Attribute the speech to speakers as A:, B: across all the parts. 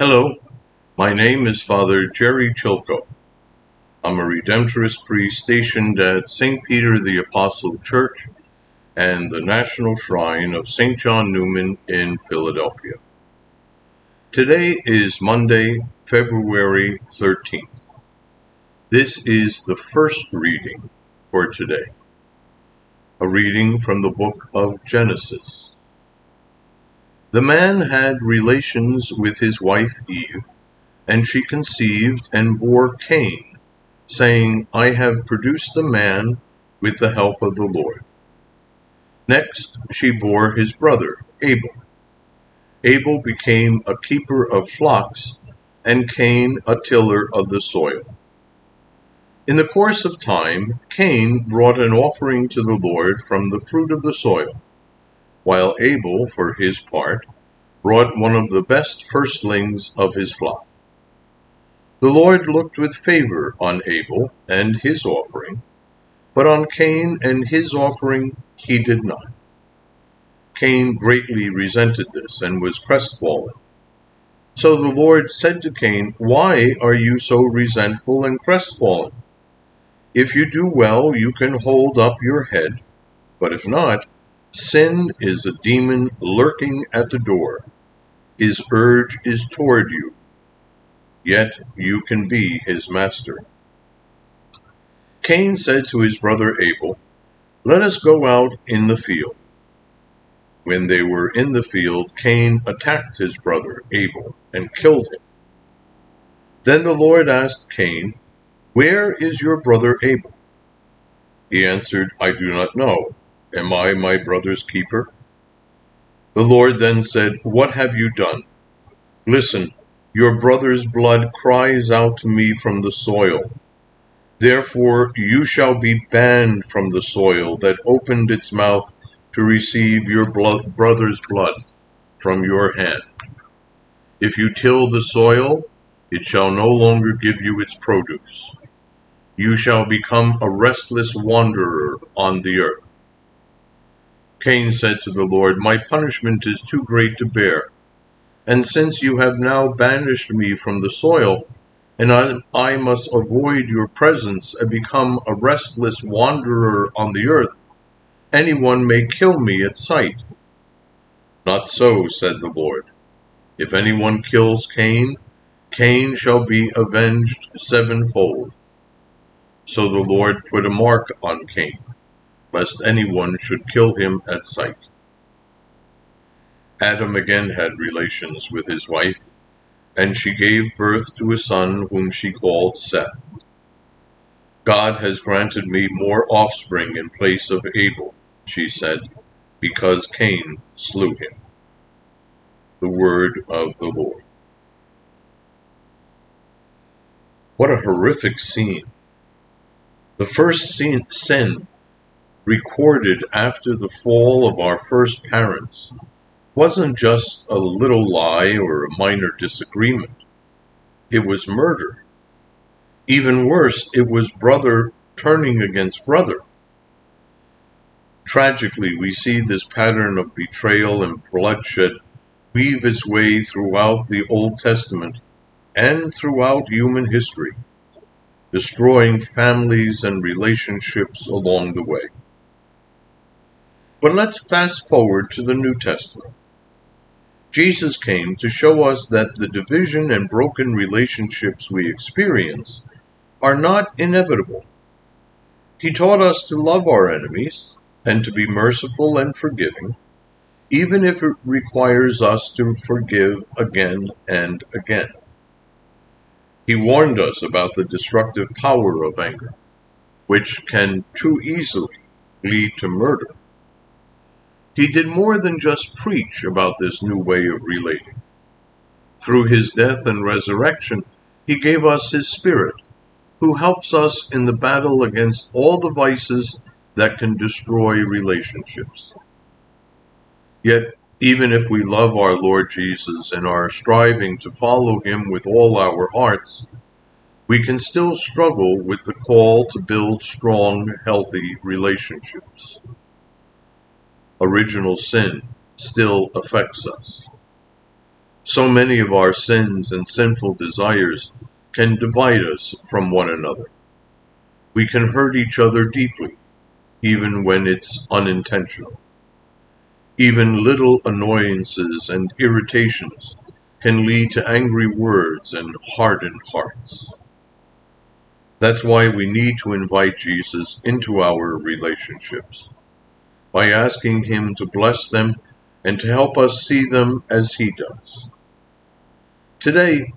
A: Hello, my name is Father Gerry Chylko. I'm a Redemptorist priest stationed at St. Peter the Apostle Church and the National Shrine of St. John Neumann in Philadelphia. Today is Monday, February 13th. This is the first reading for today, a reading from the book of Genesis. The man had relations with his wife Eve, and she conceived and bore Cain, saying, I have produced a man with the help of the Lord. Next she bore his brother Abel. Abel became a keeper of flocks, and Cain a tiller of the soil. In the course of time, Cain brought an offering to the Lord from the fruit of the soil while Abel, for his part, brought one of the best firstlings of his flock. The Lord looked with favor on Abel and his offering, but on Cain and his offering he did not. Cain greatly resented this and was crestfallen. So the Lord said to Cain, Why are you so resentful and crestfallen? If you do well, you can hold up your head, but if not, Sin is a demon lurking at the door. His urge is toward you, yet you can be his master. Cain said to his brother Abel, Let us go out in the field. When they were in the field, Cain attacked his brother Abel and killed him. Then the Lord asked Cain, Where is your brother Abel? He answered, I do not know. Am I my brother's keeper? The Lord then said, What have you done? Listen, your brother's blood cries out to me from the soil. Therefore you shall be banned from the soil that opened its mouth to receive your brother's blood from your hand. If you till the soil, it shall no longer give you its produce. You shall become a restless wanderer on the earth. Cain said to the Lord, My punishment is too great to bear. And since you have now banished me from the soil, and I, I must avoid your presence and become a restless wanderer on the earth, anyone may kill me at sight. Not so, said the Lord. If anyone kills Cain, Cain shall be avenged sevenfold. So the Lord put a mark on Cain lest anyone should kill him at sight. Adam again had relations with his wife, and she gave birth to a son whom she called Seth. God has granted me more offspring in place of Abel, she said, because Cain slew him. The word of the Lord. What a horrific scene. The first sin recorded after the fall of our first parents wasn't just a little lie or a minor disagreement. It was murder. Even worse, it was brother turning against brother. Tragically, we see this pattern of betrayal and bloodshed weave its way throughout the Old Testament and throughout human history, destroying families and relationships along the way. But let's fast forward to the New Testament. Jesus came to show us that the division and broken relationships we experience are not inevitable. He taught us to love our enemies and to be merciful and forgiving, even if it requires us to forgive again and again. He warned us about the destructive power of anger, which can too easily lead to murder. He did more than just preach about this new way of relating. Through his death and resurrection, he gave us his Spirit, who helps us in the battle against all the vices that can destroy relationships. Yet, even if we love our Lord Jesus and are striving to follow him with all our hearts, we can still struggle with the call to build strong, healthy relationships original sin still affects us. So many of our sins and sinful desires can divide us from one another. We can hurt each other deeply, even when it's unintentional. Even little annoyances and irritations can lead to angry words and hardened hearts. That's why we need to invite Jesus into our relationships by asking Him to bless them and to help us see them as He does. Today,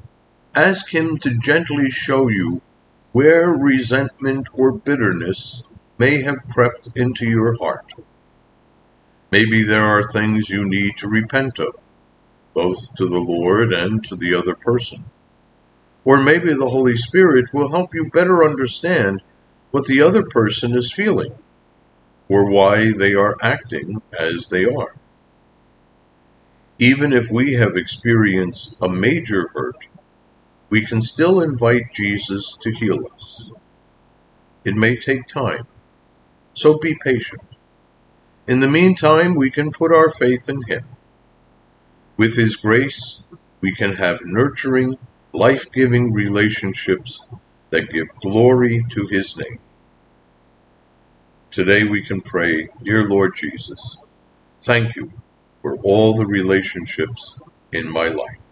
A: ask Him to gently show you where resentment or bitterness may have crept into your heart. Maybe there are things you need to repent of, both to the Lord and to the other person. Or maybe the Holy Spirit will help you better understand what the other person is feeling or why they are acting as they are. Even if we have experienced a major hurt, we can still invite Jesus to heal us. It may take time, so be patient. In the meantime, we can put our faith in Him. With His grace, we can have nurturing, life giving relationships that give glory to His name. Today we can pray, Dear Lord Jesus, thank you for all the relationships in my life.